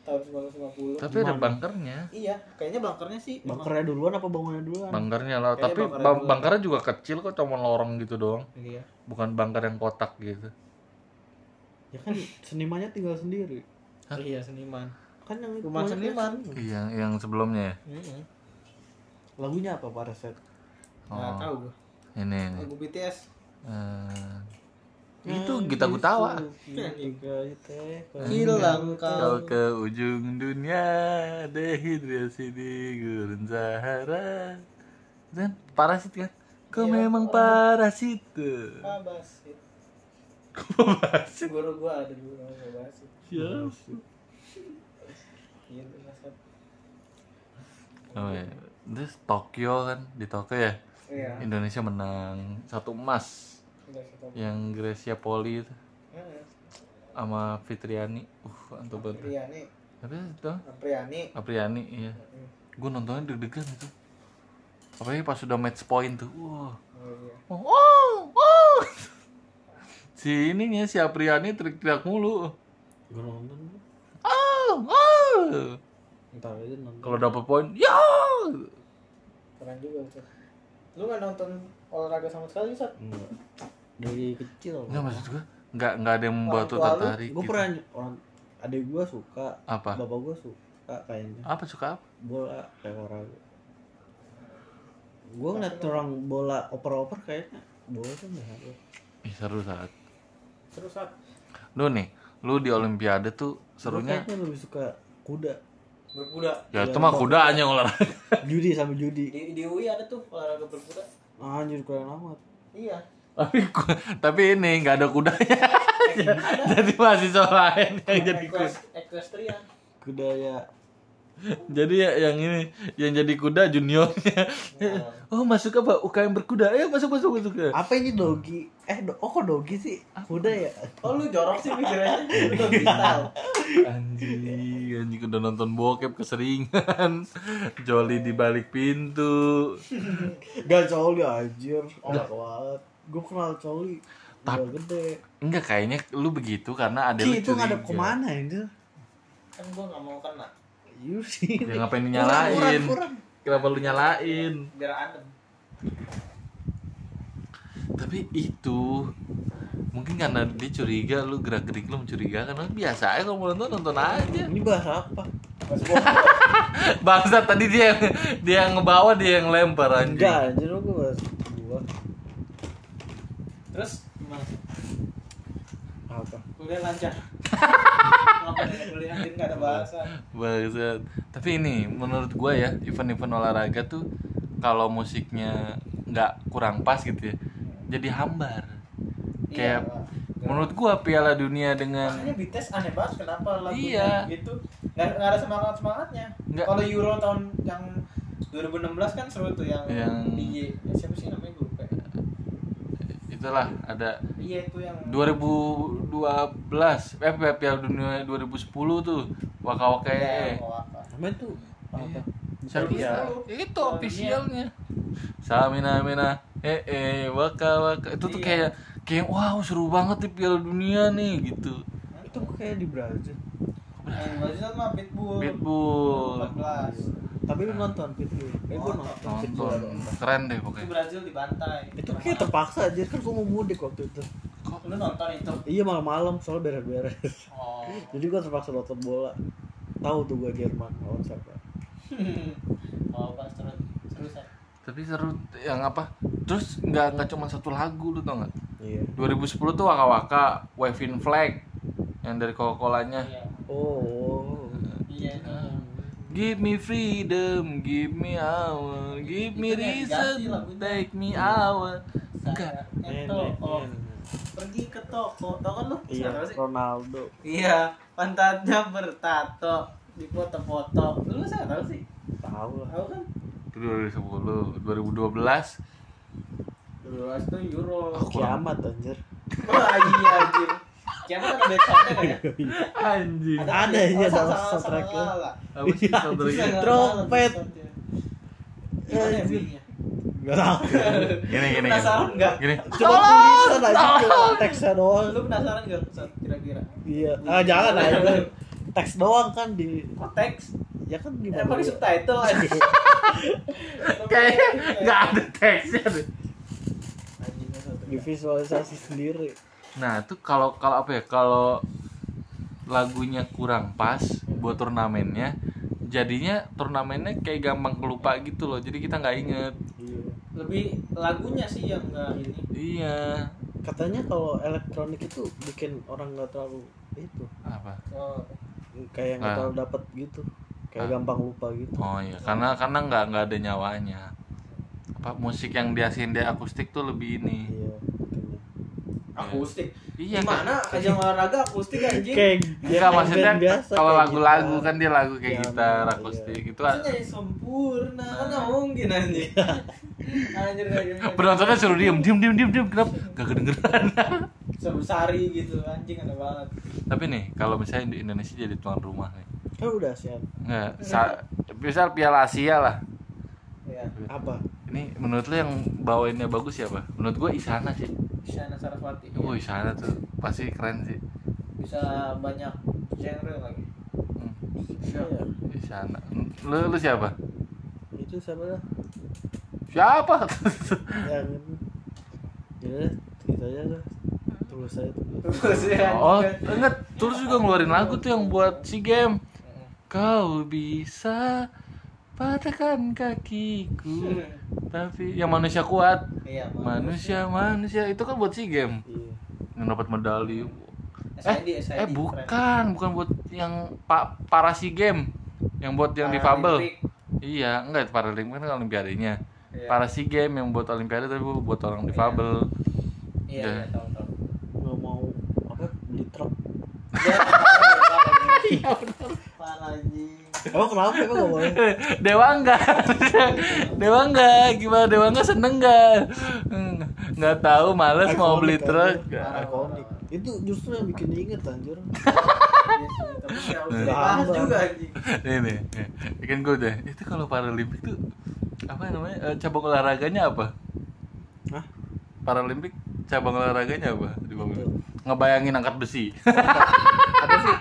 tahun 1950? Tapi ada Gimana? bunkernya. Iya, kayaknya bunkernya sih. bunkernya duluan apa bangunnya duluan Bunkernya lah, Kayaknya tapi bunkernya bang- dulu. bunkernya juga kecil kok cuma lorong gitu doang. Iya. Bukan bunker yang kotak gitu. Ya kan senimannya tinggal sendiri Hah? Iya, seniman. kan yang itu Rumah seniman. kan Iya, yang sebelumnya ya. Heeh. lagunya apa Paraset Nggak Oh, tahu gua. ini ini. Lagu BTS. Eh, itu Gita Gutawa. Hilang Kau kau. ke ujung dunia dehidrasi di gurun Sahara. Dan parasit kan? Kau Iya. memang parasit tuh. Parasit. Guru gua ada dulu namanya Babasit. Siapa? Iya. Oh, iya. Terus Tokyo kan di Tokyo ya Iya. Indonesia menang satu emas yang Gracia Poli itu Heeh. sama Fitriani uh banget Apriani. apa itu Apriani. Apriani iya gue nontonnya deg-degan itu apalagi pas sudah match point tuh wah Oh iya. oh, oh, oh. Si ininya si Apriani teriak-teriak mulu. Gue nonton. Oh, oh. ntar aja nonton. Kalau dapat poin ya. Keren juga itu. Lu nggak nonton olahraga sama sekali, Sat? enggak. Dari kecil. Nggak maksud gue nggak nggak ada yang membuat tuh tertarik gue gitu. pernah orang adik gue suka. Apa? Bapak gue suka kayaknya. Apa suka apa? Bola kayak olahraga gue ngeliat orang bola oper-oper kayaknya. Bola tuh nggak ada. Ih, seru saat Terus, Sat? lu nih lu di Olimpiade tuh serunya kayaknya lebih suka kuda Berkuda. ya Iya, itu mah Bang. kuda hanya olahraga *laughs* judi sama judi Di, di UI ada tuh olahraga berkuda. anjir keren amat Iya. tapi tapi ini nggak ada kudanya *laughs* jadi mahasiswa lain yang jadi Equestrian. kuda ya jadi ya yang ini yang jadi kuda juniornya. Oh. Masuk apa? UKM berkuda. Ayo masuk masuk masuk. Apa ini dogi? Eh do oh kok dogi sih? Kuda ya? Oh, lu jorok sih mikirnya. *laughs* Lu anjing anjing udah nonton bokep keseringan. *laughs* Joli di balik pintu. Gak coli anjir. Oh gak kuat. Gue kenal coli udah gede. Enggak kayaknya lu begitu karena ada lu Ki itu ngadep ke mana itu Kan gua nggak mau kena. Iya sih. ya ngapain dinyalain kurang, kurang. kenapa lu nyalain Biar adem. tapi itu mungkin karena dia curiga lu gerak gerik lu mencurigakan lu biasa aja kalau mau nonton nonton aja Ini bahasa apa? *laughs* Bangsat tadi dia yang dia yang ngebawa dia yang lempar anjing. Enggak, anjir lu gua gua terus gimana? apa? Kuliah lancar. *laughs* Ngapain ya kuliah enggak ada bahasa. Bangsat. Tapi ini menurut gua ya, event-event olahraga tuh kalau musiknya nggak kurang pas gitu ya. Jadi hambar. Kayak Iya, menurut gua Piala Dunia dengan Makanya BTS aneh banget kenapa lagunya Iya. gitu nggak, nggak ada semangat semangatnya Nggak. kalau Euro tahun yang 2016 kan seru tuh yang, Yang- DJ Eh, siapa sih namanya gue ya. Itulah ada iya itu yang 2012 eh Piala Dunia 2010 tuh Waka Waka Ya, eh. Waka. Namanya tuh apa? Siapa? Iya. Itu officialnya. Samina Mina eh eh waka waka itu tuh Iya. kayak kayak wow seru banget nih Piala Dunia nih gitu. Itu kayak di Brazil. Brazil mah Pitbull Pitbull. 14 Tapi lu nonton Pitbull. Eh gua Nonton. nonton. Keren deh itu pokoknya. Brazil dibantai Itu kayak terpaksa aja kan gua mau mudik waktu itu. lu nonton itu Iya malam-malam soalnya beres-beres. oh *laughs* Jadi gua terpaksa nonton bola. Tahu tuh gua Jerman lawan siapa. *laughs* oh pas seru seru Sar. Tapi seru yang apa? Terus nggak nggak cuma satu lagu lu tau nggak? Iya. 2010 tuh Waka Waka Waving Flag yang dari Coca-Colanya. iya Oh. Give me freedom, give me hour, give me reason, take me hour. Enggak, toko pergi ke toko tau kan lu Iya? Ronaldo. Iya, pantatnya bertato di foto-foto. Lu saya tahu sih. Tahu lah. Tahu kan? itu 2010, 2012 Dulu itu Euro. Oh, kurang. Kiamat anjir. *laughs* Wah, iya anjir. Siapa ada nggak ya? Anjing. Ada, Iya, soundtracknya? Bisa nggak Trompet. Gimana ya? Enggak tahu. Gini gini. Penasaran nggak? Gini. Cuma tulisan aja cuma teksnya doang. Lu penasaran Sat, kira-kira? Iya. Ah jangan aja. Teks doang kan di teks? ya kan di Eh, pakai subtitle aja. *laughs* Kayaknya nggak ada teksnya deh. Anjing, satu. di visualisasi sendiri. Nah itu kalau kalau apa ya kalau lagunya kurang pas buat turnamennya jadinya turnamennya kayak gampang kelupa gitu loh jadi kita nggak inget Iya. Lebih lagunya sih yang nggak ini. iya Katanya kalau elektronik itu bikin orang nggak terlalu itu apa Oh, kayak nggak Ah. terlalu dapat gitu. Kayak Ah. gampang lupa gitu. oh iya karena karena nggak nggak ada nyawanya apa musik yang diasihin dia akustik tuh lebih ini Iya. Katanya. akustik. iya Gimana ajang olahraga akustik anjing? Kayak Enggak maksudnya band biasa, kalau kayak lagu-lagu kan dia lagu kayak Piano, gitar iya. akustik itu Maksudnya sempurna kan nggak mungkin anjing. *laughs* Anjir anjir. penontonnya suruh diem diem diem diem diem kenapa gak kedengeran *laughs* Seru sari gitu anjing ada banget. tapi nih kalau misalnya di Indonesia jadi tuan rumah nih Kan udah siap. nggak sa- misal Piala Asia lah Ya, Apa? ini menurut lo yang bawainnya bagus siapa menurut gua Isana sih Isyana Saraswati. oh Isana tuh pasti keren sih Bisa banyak genre lagi. Hmm, Iya. Iya. Isana lu lu siapa Itu siapa dah? siapa Yang *laughs* ya udah, gitu aja dah. Tulus aja tulus. Terus ya. oh enggak terus juga ngeluarin lagu tuh yang buat si game kau bisa patahkan kakiku. Tapi yang manusia kuat. Iya, manusia. Manusia itu kan buat si game. Iya. yang dapat medali. SID, eh SID, eh keren. bukan. Bukan buat yang pak para si game. Yang buat yang difabel iya enggak Paralimpik kan olimpiadenya. Iya. para si game yang buat olimpiade tapi buat orang difabel Iya, iya, tahu tahu. Nggak mau apa beli truk. Iya, *laughs* anjing. Emang kenapa emang nggak boleh? *laughs* Dewa enggak Dewa enggak gimana Dewa enggak seneng enggak nggak tahu males mau beli truk. Ikonik. Itu justru yang bikin diinget anjir. Hamba. juga anjing. nih. kan gue udah itu kalau Paralimpik tuh apa namanya eh, cabang olahraganya apa Hah? Paralimpik cabang olahraganya apa di ngebayangin angkat besi Apa sih?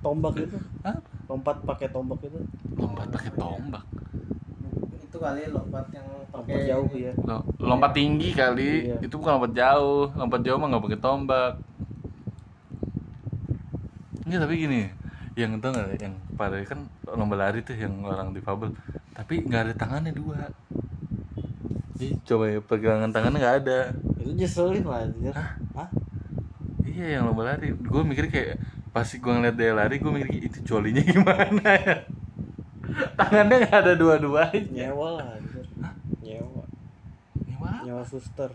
Tombak itu. Hah? Lompat pakai tombak itu. lompat pakai tombak Itu kali lompat yang Lompat pakai jauh ini. ya. Lo- lompat tinggi kali Iya. itu bukan lompat jauh lompat jauh mah nggak pakai tombak Enggak tapi gini yang tau nggak yang pada kan lomba lari tuh yang orang difabel tapi nggak ada tangannya dua Ih, coba ya pegangan tangannya nggak ada itu nyeselin lah anjir Hah? iya yang lomba lari gue mikir kayak pas gue ngeliat dia lari gue mikir itu jolinya gimana ya? Tangannya nggak ada dua-duanya. Nyewa lah nyewa. Gimana? nyewa suster.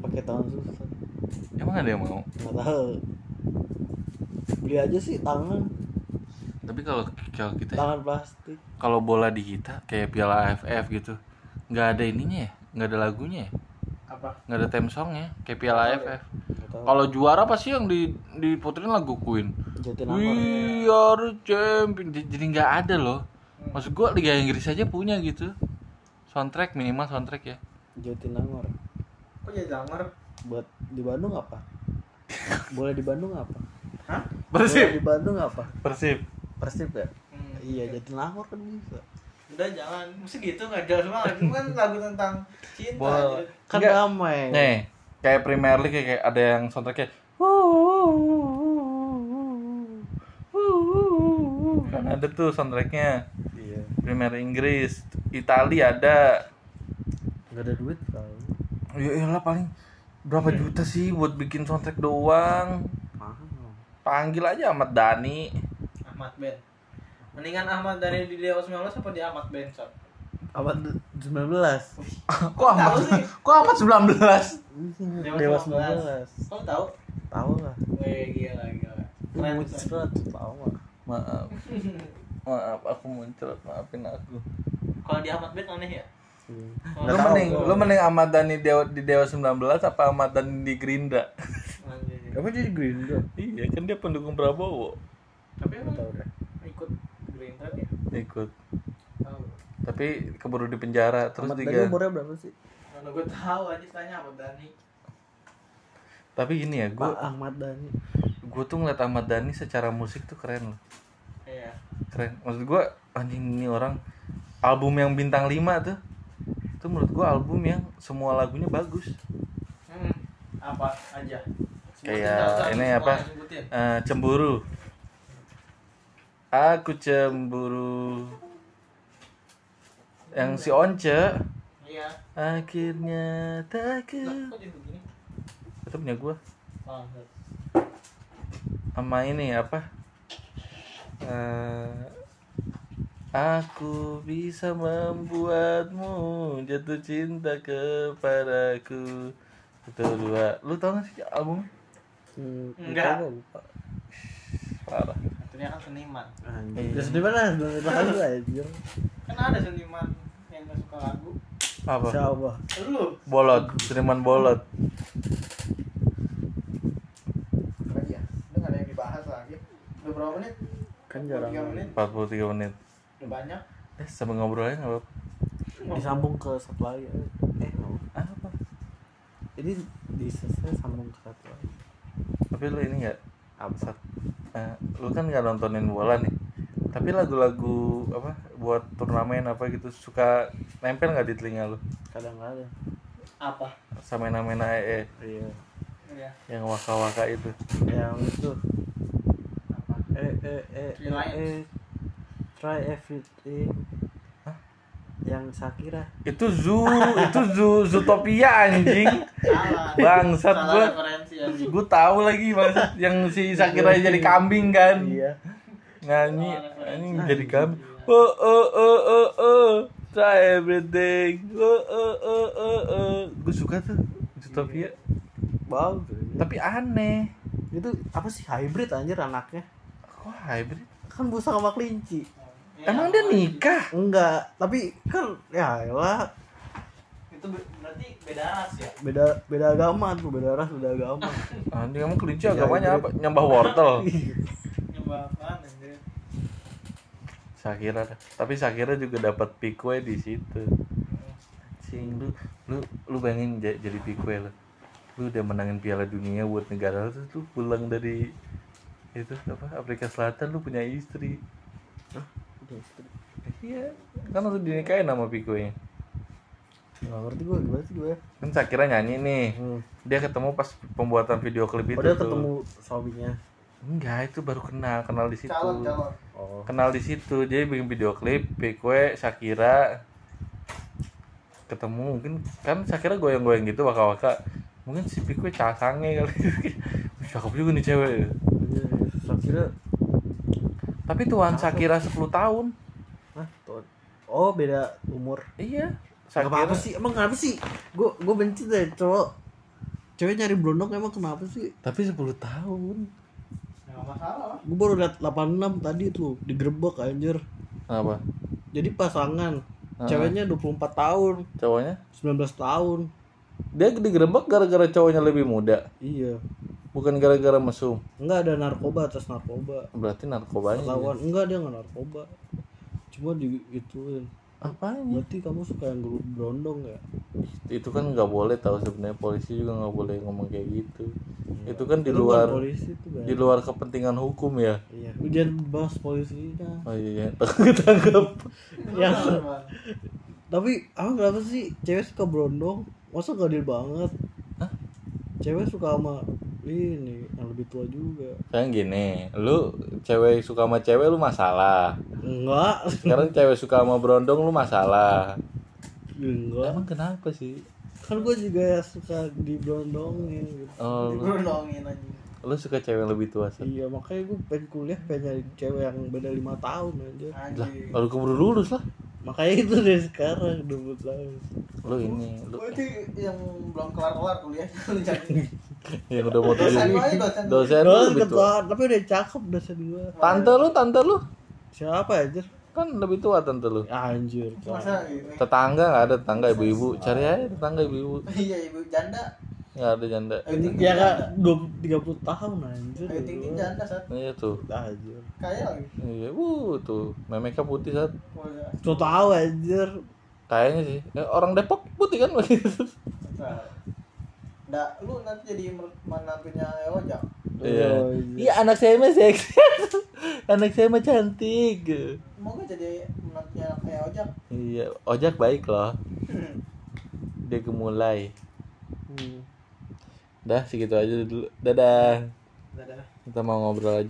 Pakai tangan suster. Emang ada yang mau? Nggak tahu. Beli aja sih tangan. Tapi kalau kalau kita tangan plastik. kalau bola di kita kayak piala AFF gitu nggak ada ininya ya? Nggak ada lagunya ya? Apa? Nggak ada theme songnya kayak piala AFF kalau juara pasti yang di diputerin lagu Queen. Jatinangor We are champion. Jadi nggak ada loh. Maksud gua Liga Inggris aja punya gitu. Soundtrack minimal soundtrack ya. Jatinangor kok jadi denger buat di Bandung apa? *laughs* Boleh di Bandung apa? Hah? Boleh di Bandung apa? Persib. Persib ya? Hmm. iya Jatinangor kan bisa. Udah jangan. Mesti gitu nggak jelas banget. Itu kan lagu tentang cinta Boleh. anjir. kan damai. Nih kayak Premier League kayak, ada yang soundtracknya kan ada tuh soundtracknya. Iya. Premier Inggris Italia ada. Nggak ada duit kali ya elah paling berapa juta sih buat bikin soundtrack doang? Mahal. Panggil aja Ahmad Dhani. Ahmad Ben. Mendingan Ahmad dari di Dewa 19 apa di Ahmad Ben Sob? Abad 19 kok Ahmad Tahu sih. kok Ahmad 19 Dewa 19 kamu tahu? Tahu lah Wih, gila gila. Keren muncrat. tahu lah maaf. Maaf aku muncrat. Maafin aku. Kalau di Ahmad Ben aneh ya? Iya. lu mending lu mending Ahmad Dhani Dewa, di Dewa 19 apa Ahmad Dhani di Gerindra? Anjir. apa jadi Gerindra? Iya kan dia pendukung Prabowo. Tapi emang ikut Gerindra ya ikut tapi keburu di penjara terus Ahmad Dhani diganti umurnya berapa sih? Mana gue tahu aja tanya Ahmad Dhani tapi gini ya gue Ahmad Dhani gue tuh ngeliat Ahmad Dhani secara musik tuh keren loh. Iya. Keren. Maksud gue anjing ini orang album yang bintang 5 tuh itu menurut gue album yang semua lagunya bagus. Hmm. apa aja? Kayak ini apa? Eh, cemburu. Aku cemburu yang si Once. Iya. Akhirnya tak ke Lah, kok jadi begini? Itu punya gue sama ini apa? Eh, aku bisa membuatmu jatuh cinta kepadaku. Itu dua. Lu tau gak sih album? Hmm, Enggak. parah. Artinya kan seniman. Anjir. Di mana? Di lagu anjir. kan ada seniman suka lagu. Apa? Siapa? lu bolot seniman bolot. Ya udah gak ada yang dibahas lagi. Udah berapa menit? Kan jarang. 3 menit. 43 menit. Udah banyak. Eh sambil ngobrol aja nggak apa Disambung ke satu lagi. Eh, apa? Ini di sambung ke satu lagi. tapi lu ini nggak? Apa? Sat, eh, lu kan nggak nontonin bola nih tapi lagu-lagu apa buat turnamen apa gitu suka nempel nggak di telinga lu? Kadang-kadang. apa? Sama mena ee Iya. ya yang waka-waka itu. Yang itu. Apa? Eh eh eh Three Lions. eh, try everything. Yang Shakira. itu zoo itu zoo zootopia anjing. Bangsat gua. gue tahu lagi maksud yang si Shakira jadi kambing kan. Iya. Nyanyi anjing jadi kambing oh oh oh oh oh. Try everything. Oh oh oh oh oh. Gue suka tuh zootopia. Bagus. tapi aneh. Itu apa sih? Hybrid anjir anaknya? kok hybrid? Kan busa sama kelinci. Ya, emang dia nikah? Enggak, tapi kan ya elah. Itu be- berarti beda ras ya? Beda beda agama tuh, beda ras, beda agama. *laughs* anjing emang kelinci Ya, agamanya apa? Nyembah wortel. *laughs* Nyoba apaan anjir Shakira dah. tapi Shakira juga dapat pikwe di situ Cing, lu lu lu bayangin j- jadi pikwe lu lu udah menangin piala dunia buat negara lu terus lu pulang dari itu apa Afrika Selatan lu punya istri iya kan langsung dinikahin sama pikwe Enggak ngerti gue, gimana sih gue? kan Shakira nyanyi nih Hmm. dia ketemu pas pembuatan video klip itu Oh dia tuh. ketemu suaminya. enggak itu baru kenal kenal di situ calon calon oh. Kenal di situ jadi bikin video klip Pikwe Shakira. Ketemu mungkin kan Shakira goyang-goyang gitu waka-waka. Mungkin si Pikwe casange kali. *laughs* Cakep juga nih cewek. Shakira. Tapi tuan Shakira 10 tahun. Hah? Oh beda umur. Iya. Gak apa-apa sih, emang kenapa sih? Gue gue benci deh cowok. Cewek nyari blondok emang kenapa sih? tapi 10 tahun masalah. Lah Gue baru liat 86 tadi tuh Digerebek anjir. Apa Jadi pasangan Ah. Ceweknya 24 tahun. Cowoknya? 19 tahun. Dia digerebek gara-gara cowoknya lebih muda? Iya. Bukan gara-gara mesum? Enggak ada narkoba atas narkoba. Berarti narkobanya Lawan enggak dia nggak narkoba. Cuma di ituin apanya Berarti kamu suka yang berondong ya? itu kan nggak boleh tahu sebenarnya polisi juga nggak boleh ngomong kayak gitu itu kan di Lu luar bukan polisi tuh di kan? luar kepentingan hukum ya Iya Lu jangan bahas polisinya oh iya *laughs* ketangkep *laughs* Ya Tapi ah kenapa sih cewek suka berondong? Masa gak adil banget? Hah? Cewek suka sama ini yang lebih tua juga. kan gini lu cewek suka sama cewek lu masalah Enggak. sekarang cewek suka sama berondong lu masalah Enggak. emang kenapa sih Kan gue juga suka diberondongin gitu. oh lu, Berondongin aja. lu suka cewek yang lebih tua Sat? Iya makanya gue pengen kuliah pengen nyari cewek yang beda lima tahun aja. lah Anjing. lalu keburu lulus lah Makanya itu dari sekarang 20 tahun. lu ini lu Gue itu yang belum kelar-kelar kuliah *laughs* lu jadi. yang udah mau Dosen dosen. dosen lu Dosen lebih tua ketua, tapi udah cakep dosen gue. tante lu tante lu Siapa aja? kan lebih tua tante lu Anjir. Tetangga nggak ada tetangga ibu-ibu cari aja tetangga ibu-ibu Iya ibu janda. Nggak ada janda Ya kan. 20 30 tahun anjir. Ayu Ting Ting janda saat iya tuh Anjir. kaya lagi. iya wuh tuh memeknya putih saat Oh, iya. Tuh tahu anjir. kayaknya sih Eh, orang Depok putih kan Nah. Nggak, lu nanti jadi menantunya Ojak. iya Oh, iya anak saya mah seksi *laughs* anak saya mah cantik Mau gak jadi menantunya kayak Ojak? iya ojak baik loh dia gemulai Hmm. Dah segitu aja dulu. Dadah. Dadah. kita mau ngobrol aja